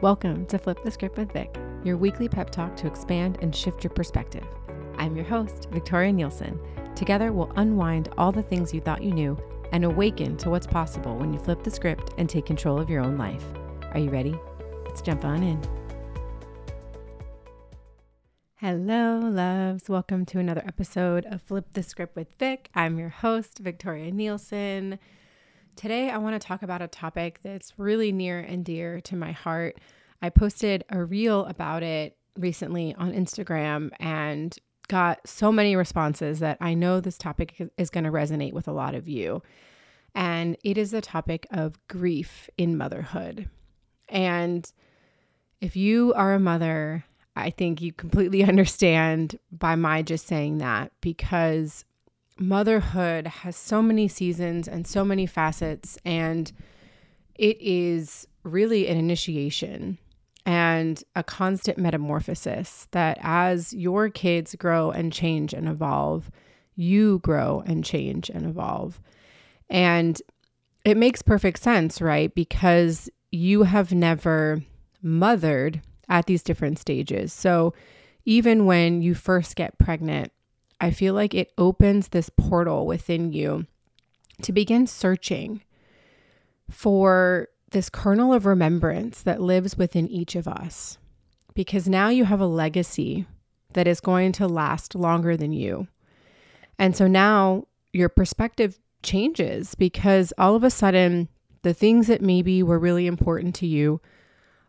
Welcome to Flip the Script with Vic, your weekly pep talk to expand and shift your perspective. I'm your host, Victoria Nielsen. Together, we'll unwind all the things you thought you knew and awaken to what's possible when you flip the script and take control of your own life. Are you ready? Let's jump on in. Hello, loves. Welcome to another episode of Flip the Script with Vic. I'm your host, Victoria Nielsen. Today, I want to talk about a topic that's really near and dear to my heart. I posted a reel about it recently on Instagram and got so many responses that I know this topic is going to resonate with a lot of you. And it is the topic of grief in motherhood. And if you are a mother, I think you completely understand by my just saying that because motherhood has so many seasons and so many facets, and it is really an initiation and a constant metamorphosis that as your kids grow and change and evolve, you grow and change and evolve. And it makes perfect sense, right? Because you have never mothered at these different stages. So even when you first get pregnant, I feel like it opens this portal within you to begin searching for this kernel of remembrance that lives within each of us. Because now you have a legacy that is going to last longer than you. And so now your perspective changes because all of a sudden, the things that maybe were really important to you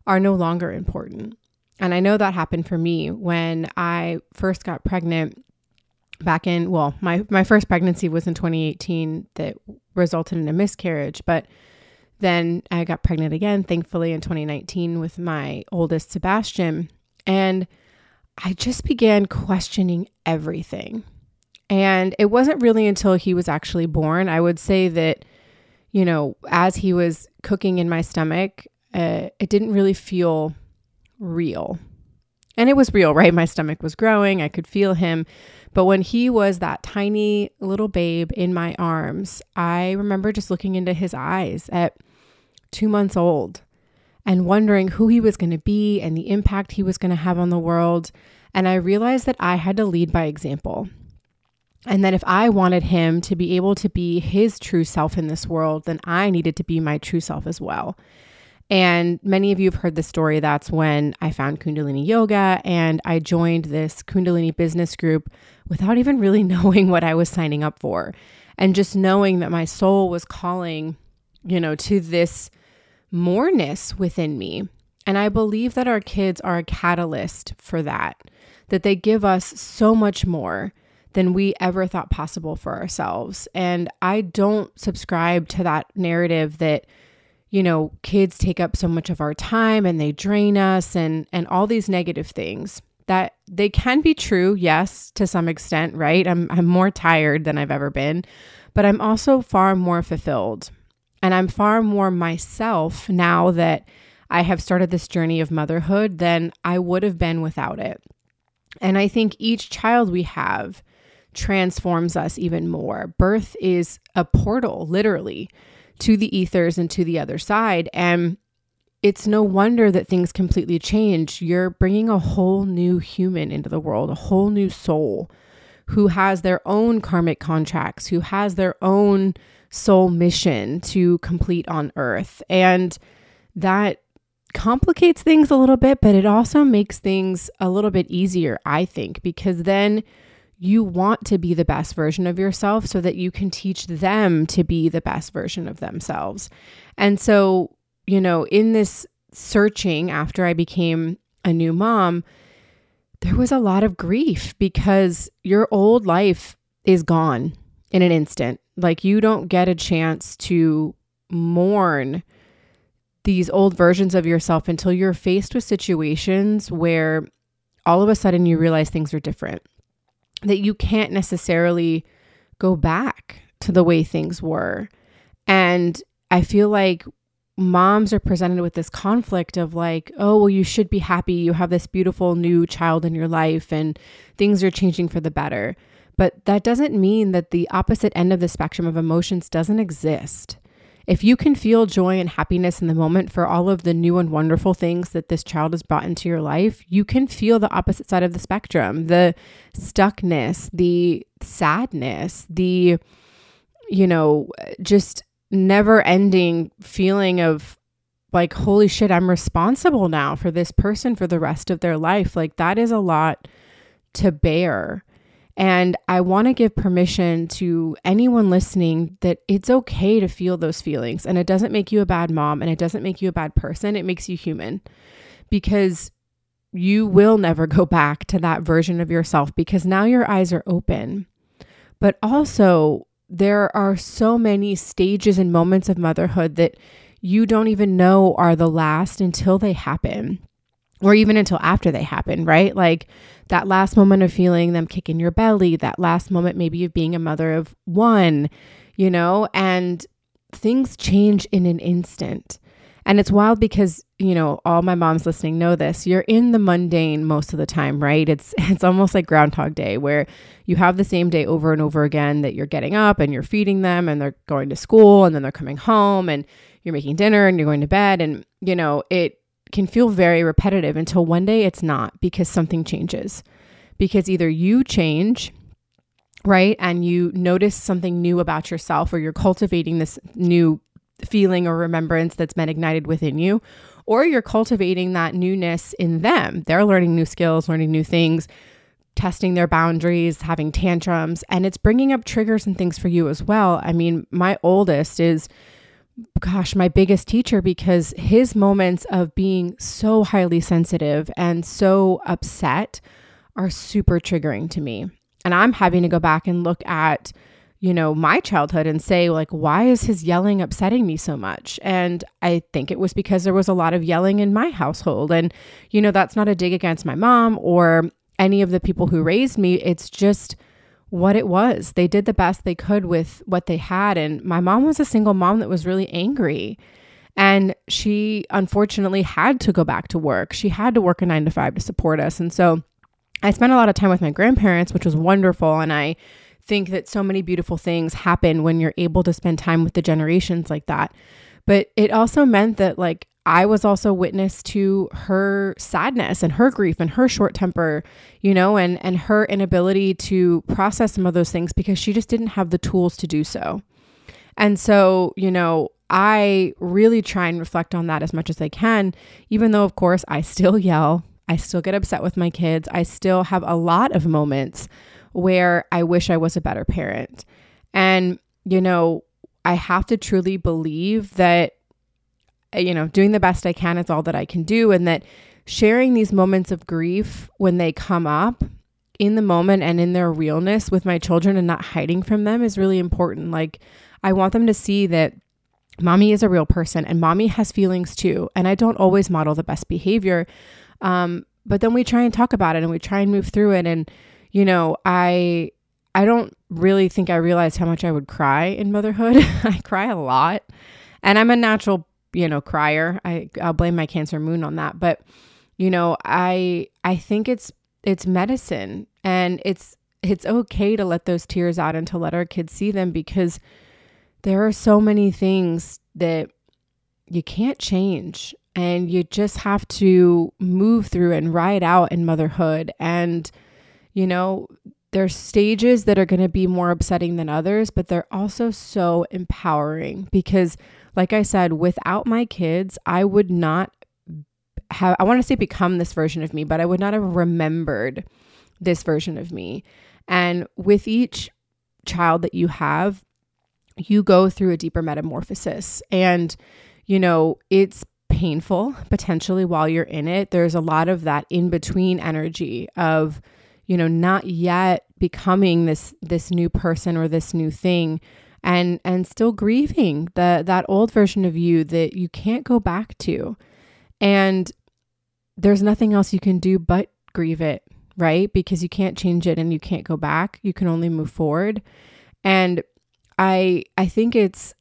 are no longer important. And I know that happened for me when I first got pregnant back in well my my first pregnancy was in 2018 that resulted in a miscarriage but then I got pregnant again thankfully in 2019 with my oldest Sebastian and I just began questioning everything. And it wasn't really until he was actually born I would say that you know as he was cooking in my stomach uh, it didn't really feel real. And it was real, right? My stomach was growing. I could feel him but when he was that tiny little babe in my arms, I remember just looking into his eyes at two months old and wondering who he was going to be and the impact he was going to have on the world. And I realized that I had to lead by example. And that if I wanted him to be able to be his true self in this world, then I needed to be my true self as well. And many of you have heard the story. That's when I found Kundalini Yoga and I joined this Kundalini business group without even really knowing what I was signing up for. And just knowing that my soul was calling, you know, to this moreness within me. And I believe that our kids are a catalyst for that, that they give us so much more than we ever thought possible for ourselves. And I don't subscribe to that narrative that you know, kids take up so much of our time and they drain us and and all these negative things. That they can be true, yes, to some extent, right? I'm I'm more tired than I've ever been, but I'm also far more fulfilled. And I'm far more myself now that I have started this journey of motherhood than I would have been without it. And I think each child we have transforms us even more. Birth is a portal, literally to the ethers and to the other side. And it's no wonder that things completely change. You're bringing a whole new human into the world, a whole new soul who has their own karmic contracts, who has their own soul mission to complete on earth. And that complicates things a little bit, but it also makes things a little bit easier, I think, because then you want to be the best version of yourself so that you can teach them to be the best version of themselves. And so, you know, in this searching after I became a new mom, there was a lot of grief because your old life is gone in an instant. Like you don't get a chance to mourn these old versions of yourself until you're faced with situations where all of a sudden you realize things are different that you can't necessarily go back to the way things were. And I feel like moms are presented with this conflict of like, oh, well, you should be happy. You have this beautiful new child in your life and things are changing for the better. But that doesn't mean that the opposite end of the spectrum of emotions doesn't exist. If you can feel joy and happiness in the moment for all of the new and wonderful things that this child has brought into your life, you can feel the opposite side of the spectrum the stuckness, the sadness, the, you know, just never ending feeling of like, holy shit, I'm responsible now for this person for the rest of their life. Like, that is a lot to bear. And I want to give permission to anyone listening that it's okay to feel those feelings. And it doesn't make you a bad mom and it doesn't make you a bad person. It makes you human because you will never go back to that version of yourself because now your eyes are open. But also, there are so many stages and moments of motherhood that you don't even know are the last until they happen or even until after they happen, right? Like that last moment of feeling them kick in your belly, that last moment maybe of being a mother of one, you know, and things change in an instant. And it's wild because, you know, all my moms listening know this. You're in the mundane most of the time, right? It's it's almost like groundhog day where you have the same day over and over again that you're getting up and you're feeding them and they're going to school and then they're coming home and you're making dinner and you're going to bed and you know, it can feel very repetitive until one day it's not because something changes. Because either you change, right? And you notice something new about yourself, or you're cultivating this new feeling or remembrance that's been ignited within you, or you're cultivating that newness in them. They're learning new skills, learning new things, testing their boundaries, having tantrums, and it's bringing up triggers and things for you as well. I mean, my oldest is gosh, my biggest teacher because his moments of being so highly sensitive and so upset are super triggering to me. And I'm having to go back and look at, you know, my childhood and say, like, why is his yelling upsetting me so much? And I think it was because there was a lot of yelling in my household. And, you know, that's not a dig against my mom or any of the people who raised me. It's just, what it was. They did the best they could with what they had. And my mom was a single mom that was really angry. And she unfortunately had to go back to work. She had to work a nine to five to support us. And so I spent a lot of time with my grandparents, which was wonderful. And I think that so many beautiful things happen when you're able to spend time with the generations like that. But it also meant that, like, I was also witness to her sadness and her grief and her short temper, you know, and and her inability to process some of those things because she just didn't have the tools to do so. And so, you know, I really try and reflect on that as much as I can, even though of course I still yell, I still get upset with my kids. I still have a lot of moments where I wish I was a better parent. And you know, I have to truly believe that uh, you know, doing the best I can is all that I can do. And that sharing these moments of grief when they come up in the moment and in their realness with my children and not hiding from them is really important. Like, I want them to see that mommy is a real person and mommy has feelings too. And I don't always model the best behavior. Um, but then we try and talk about it and we try and move through it. And, you know, I, I don't really think I realized how much I would cry in motherhood. I cry a lot. And I'm a natural you know, crier. I I'll blame my cancer moon on that, but you know, I I think it's it's medicine and it's it's okay to let those tears out and to let our kids see them because there are so many things that you can't change and you just have to move through and ride out in motherhood and you know there's stages that are going to be more upsetting than others but they're also so empowering because like I said, without my kids, I would not have, I want to say become this version of me, but I would not have remembered this version of me. And with each child that you have, you go through a deeper metamorphosis. And, you know, it's painful potentially while you're in it. There's a lot of that in between energy of, you know, not yet becoming this this new person or this new thing and and still grieving the that old version of you that you can't go back to. And there's nothing else you can do but grieve it, right? Because you can't change it and you can't go back. You can only move forward. And I I think it's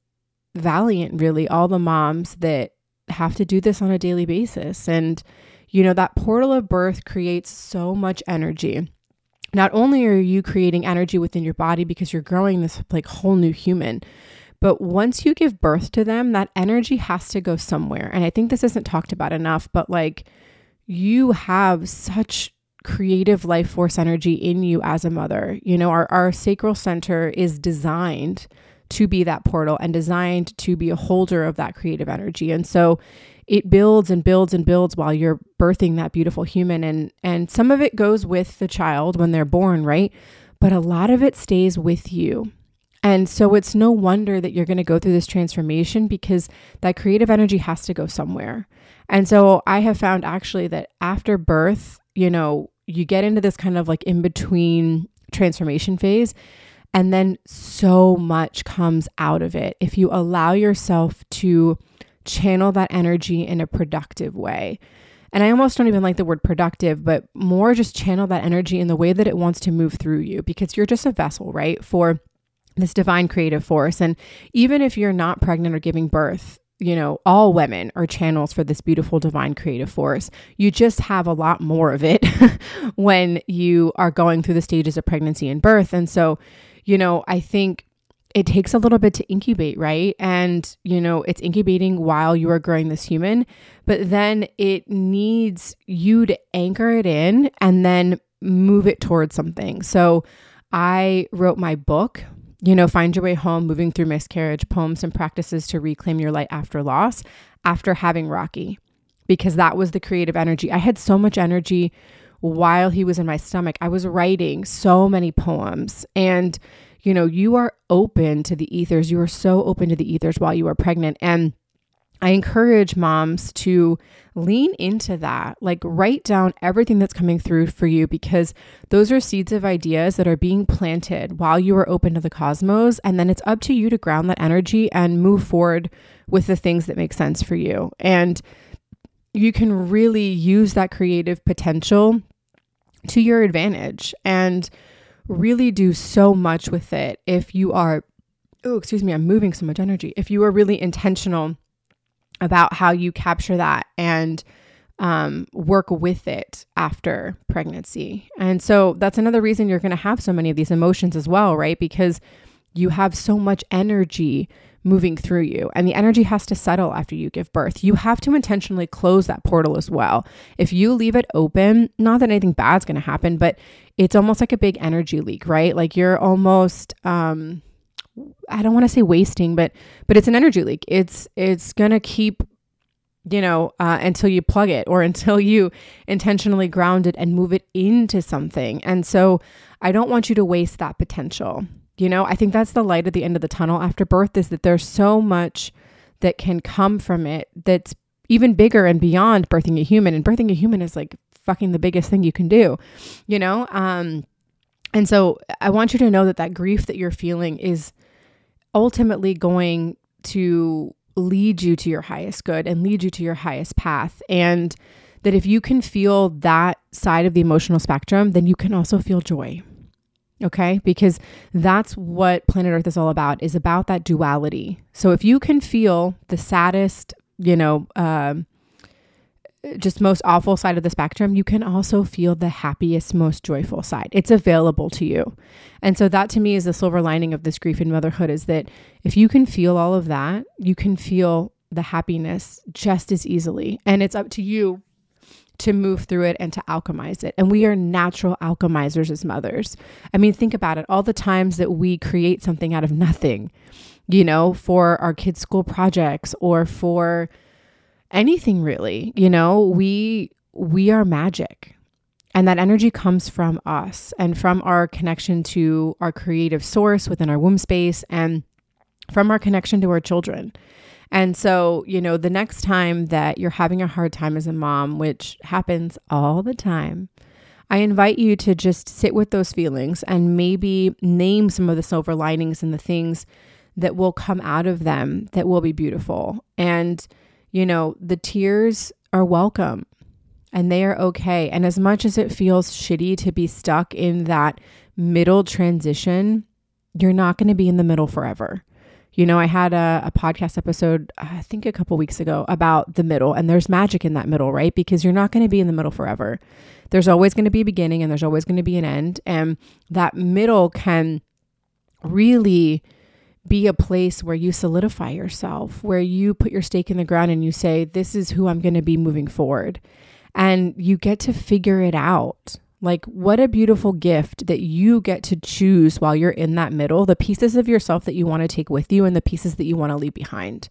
valiant really all the moms that have to do this on a daily basis and you know that portal of birth creates so much energy not only are you creating energy within your body because you're growing this like whole new human, But once you give birth to them, that energy has to go somewhere. And I think this isn't talked about enough, but like you have such creative life force energy in you as a mother. You know, our, our sacral center is designed to be that portal and designed to be a holder of that creative energy. And so it builds and builds and builds while you're birthing that beautiful human and and some of it goes with the child when they're born, right? But a lot of it stays with you. And so it's no wonder that you're going to go through this transformation because that creative energy has to go somewhere. And so I have found actually that after birth, you know, you get into this kind of like in between transformation phase and then so much comes out of it if you allow yourself to channel that energy in a productive way. And I almost don't even like the word productive, but more just channel that energy in the way that it wants to move through you because you're just a vessel, right? For this divine creative force. And even if you're not pregnant or giving birth, you know, all women are channels for this beautiful divine creative force. You just have a lot more of it when you are going through the stages of pregnancy and birth. And so, you know, I think it takes a little bit to incubate, right? And, you know, it's incubating while you are growing this human, but then it needs you to anchor it in and then move it towards something. So I wrote my book, you know, Find Your Way Home, Moving Through Miscarriage, Poems and Practices to Reclaim Your Light After Loss, after having Rocky, because that was the creative energy. I had so much energy while he was in my stomach. I was writing so many poems and you know, you are open to the ethers. You are so open to the ethers while you are pregnant. And I encourage moms to lean into that. Like, write down everything that's coming through for you because those are seeds of ideas that are being planted while you are open to the cosmos. And then it's up to you to ground that energy and move forward with the things that make sense for you. And you can really use that creative potential to your advantage. And really do so much with it if you are, oh, excuse me, I'm moving so much energy. If you are really intentional about how you capture that and um, work with it after pregnancy. And so that's another reason you're going to have so many of these emotions as well, right? Because you have so much energy moving through you, and the energy has to settle after you give birth. You have to intentionally close that portal as well. If you leave it open, not that anything bad's going to happen, but it's almost like a big energy leak, right? Like you're almost, um, I don't want to say wasting, but but it's an energy leak. It's it's gonna keep you know, uh, until you plug it or until you intentionally ground it and move it into something. And so I don't want you to waste that potential. You know, I think that's the light at the end of the tunnel after birth is that there's so much that can come from it that's even bigger and beyond birthing a human. And birthing a human is like fucking the biggest thing you can do, you know? Um, and so I want you to know that that grief that you're feeling is ultimately going to lead you to your highest good and lead you to your highest path. And that if you can feel that side of the emotional spectrum, then you can also feel joy okay because that's what planet earth is all about is about that duality so if you can feel the saddest you know um, just most awful side of the spectrum you can also feel the happiest most joyful side it's available to you and so that to me is the silver lining of this grief and motherhood is that if you can feel all of that you can feel the happiness just as easily and it's up to you to move through it and to alchemize it. And we are natural alchemizers as mothers. I mean, think about it all the times that we create something out of nothing, you know, for our kids' school projects or for anything really, you know, we we are magic. And that energy comes from us and from our connection to our creative source within our womb space and from our connection to our children. And so, you know, the next time that you're having a hard time as a mom, which happens all the time, I invite you to just sit with those feelings and maybe name some of the silver linings and the things that will come out of them that will be beautiful. And, you know, the tears are welcome and they are okay. And as much as it feels shitty to be stuck in that middle transition, you're not going to be in the middle forever. You know, I had a, a podcast episode, I think a couple weeks ago, about the middle, and there's magic in that middle, right? Because you're not going to be in the middle forever. There's always going to be a beginning and there's always going to be an end. And that middle can really be a place where you solidify yourself, where you put your stake in the ground and you say, This is who I'm going to be moving forward. And you get to figure it out. Like, what a beautiful gift that you get to choose while you're in that middle the pieces of yourself that you want to take with you and the pieces that you want to leave behind.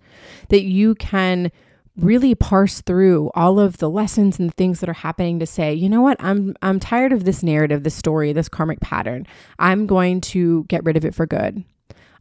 That you can really parse through all of the lessons and things that are happening to say, you know what, I'm I'm tired of this narrative, this story, this karmic pattern. I'm going to get rid of it for good.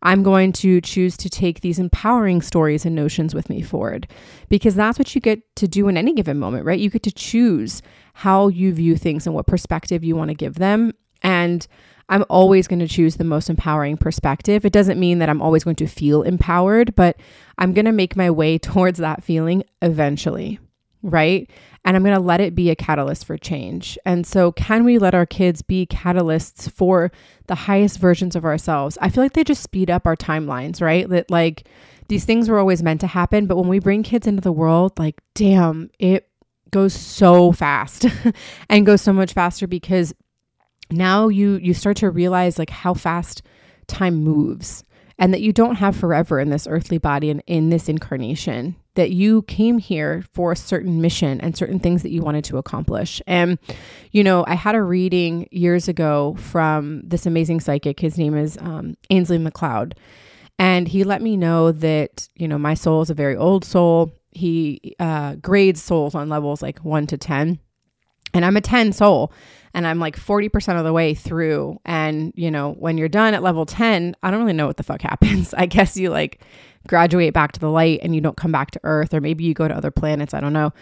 I'm going to choose to take these empowering stories and notions with me forward because that's what you get to do in any given moment, right? You get to choose how you view things and what perspective you want to give them. And I'm always going to choose the most empowering perspective. It doesn't mean that I'm always going to feel empowered, but I'm going to make my way towards that feeling eventually, right? And I'm going to let it be a catalyst for change. And so, can we let our kids be catalysts for the highest versions of ourselves? I feel like they just speed up our timelines, right? That like these things were always meant to happen, but when we bring kids into the world, like, damn, it goes so fast and goes so much faster because now you you start to realize like how fast time moves and that you don't have forever in this earthly body and in this incarnation that you came here for a certain mission and certain things that you wanted to accomplish. And you know i had a reading years ago from this amazing psychic. His name is um, Ainslie MacLeod and he let me know that you know my soul is a very old soul. He uh, grades souls on levels like 1 to 10 and i'm a 10 soul and I'm like 40% of the way through. And, you know, when you're done at level 10, I don't really know what the fuck happens. I guess you like graduate back to the light and you don't come back to Earth, or maybe you go to other planets. I don't know.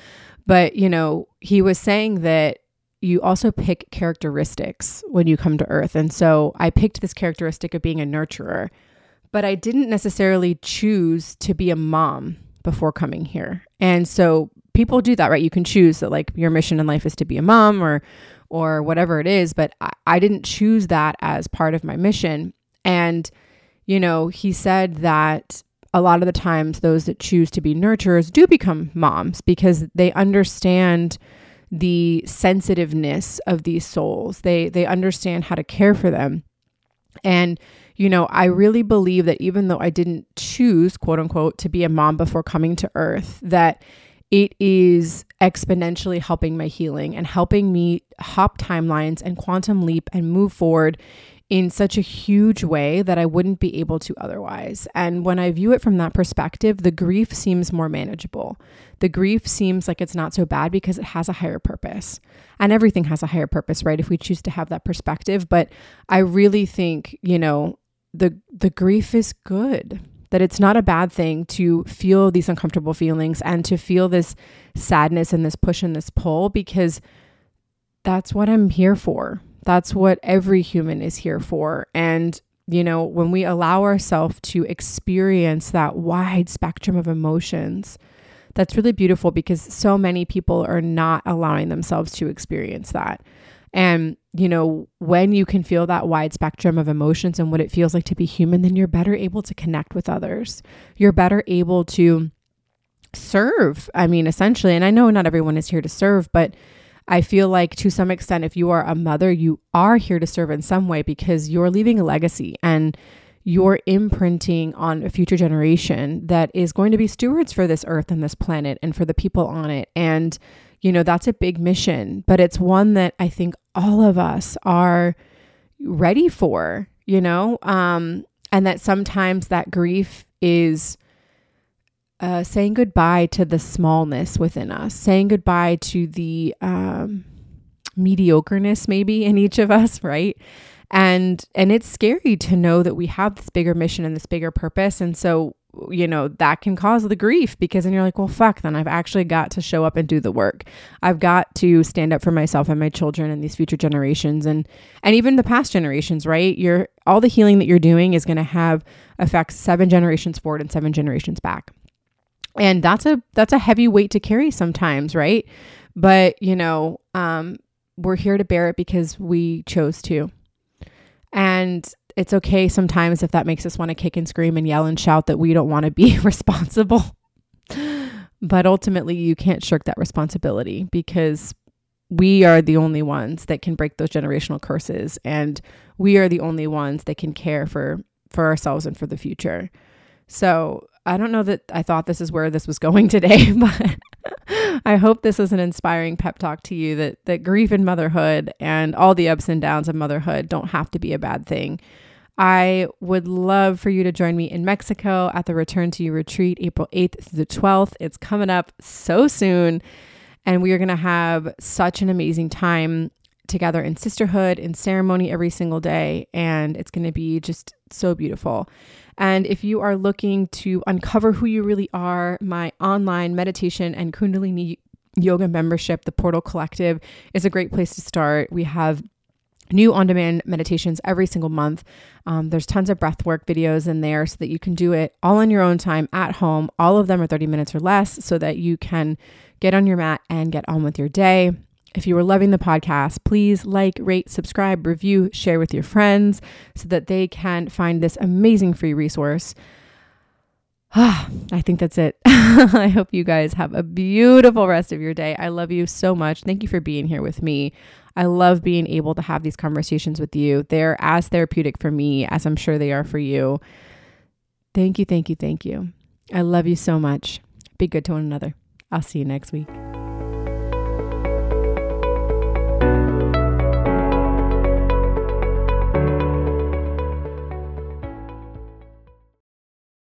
But, you know, he was saying that you also pick characteristics when you come to Earth. And so I picked this characteristic of being a nurturer, but I didn't necessarily choose to be a mom before coming here. And so people do that, right? You can choose that like your mission in life is to be a mom or or whatever it is, but I, I didn't choose that as part of my mission. And, you know, he said that a lot of the times those that choose to be nurturers do become moms because they understand the sensitiveness of these souls. They they understand how to care for them. And you know, I really believe that even though I didn't choose, quote unquote, to be a mom before coming to earth, that it is exponentially helping my healing and helping me hop timelines and quantum leap and move forward in such a huge way that I wouldn't be able to otherwise. And when I view it from that perspective, the grief seems more manageable. The grief seems like it's not so bad because it has a higher purpose. And everything has a higher purpose, right? If we choose to have that perspective, but I really think, you know, the the grief is good that it's not a bad thing to feel these uncomfortable feelings and to feel this sadness and this push and this pull because that's what I'm here for. That's what every human is here for. And, you know, when we allow ourselves to experience that wide spectrum of emotions, that's really beautiful because so many people are not allowing themselves to experience that. And, you know, when you can feel that wide spectrum of emotions and what it feels like to be human, then you're better able to connect with others. You're better able to serve. I mean, essentially, and I know not everyone is here to serve, but I feel like to some extent, if you are a mother, you are here to serve in some way because you're leaving a legacy and you're imprinting on a future generation that is going to be stewards for this earth and this planet and for the people on it. And you know, that's a big mission, but it's one that I think all of us are ready for, you know, um, and that sometimes that grief is uh, saying goodbye to the smallness within us, saying goodbye to the um, mediocreness maybe in each of us, right? And and it's scary to know that we have this bigger mission and this bigger purpose, and so you know, that can cause the grief because then you're like, well, fuck, then I've actually got to show up and do the work. I've got to stand up for myself and my children and these future generations and and even the past generations, right? You're all the healing that you're doing is going to have effects seven generations forward and seven generations back. And that's a that's a heavy weight to carry sometimes, right? But, you know, um we're here to bear it because we chose to. And it's okay sometimes if that makes us want to kick and scream and yell and shout that we don't want to be responsible. but ultimately, you can't shirk that responsibility because we are the only ones that can break those generational curses and we are the only ones that can care for for ourselves and for the future. So I don't know that I thought this is where this was going today, but I hope this was an inspiring pep talk to you that that grief in motherhood and all the ups and downs of motherhood don't have to be a bad thing. I would love for you to join me in Mexico at the Return to You retreat April 8th through the 12th. It's coming up so soon, and we are going to have such an amazing time together in sisterhood, in ceremony every single day, and it's going to be just so beautiful. And if you are looking to uncover who you really are, my online meditation and Kundalini yoga membership, the Portal Collective, is a great place to start. We have new on demand meditations every single month. Um, there's tons of breath work videos in there so that you can do it all in your own time at home. All of them are 30 minutes or less so that you can get on your mat and get on with your day. If you are loving the podcast, please like, rate, subscribe, review, share with your friends so that they can find this amazing free resource. Ah, I think that's it. I hope you guys have a beautiful rest of your day. I love you so much. Thank you for being here with me. I love being able to have these conversations with you. They're as therapeutic for me as I'm sure they are for you. Thank you, thank you, thank you. I love you so much. Be good to one another. I'll see you next week.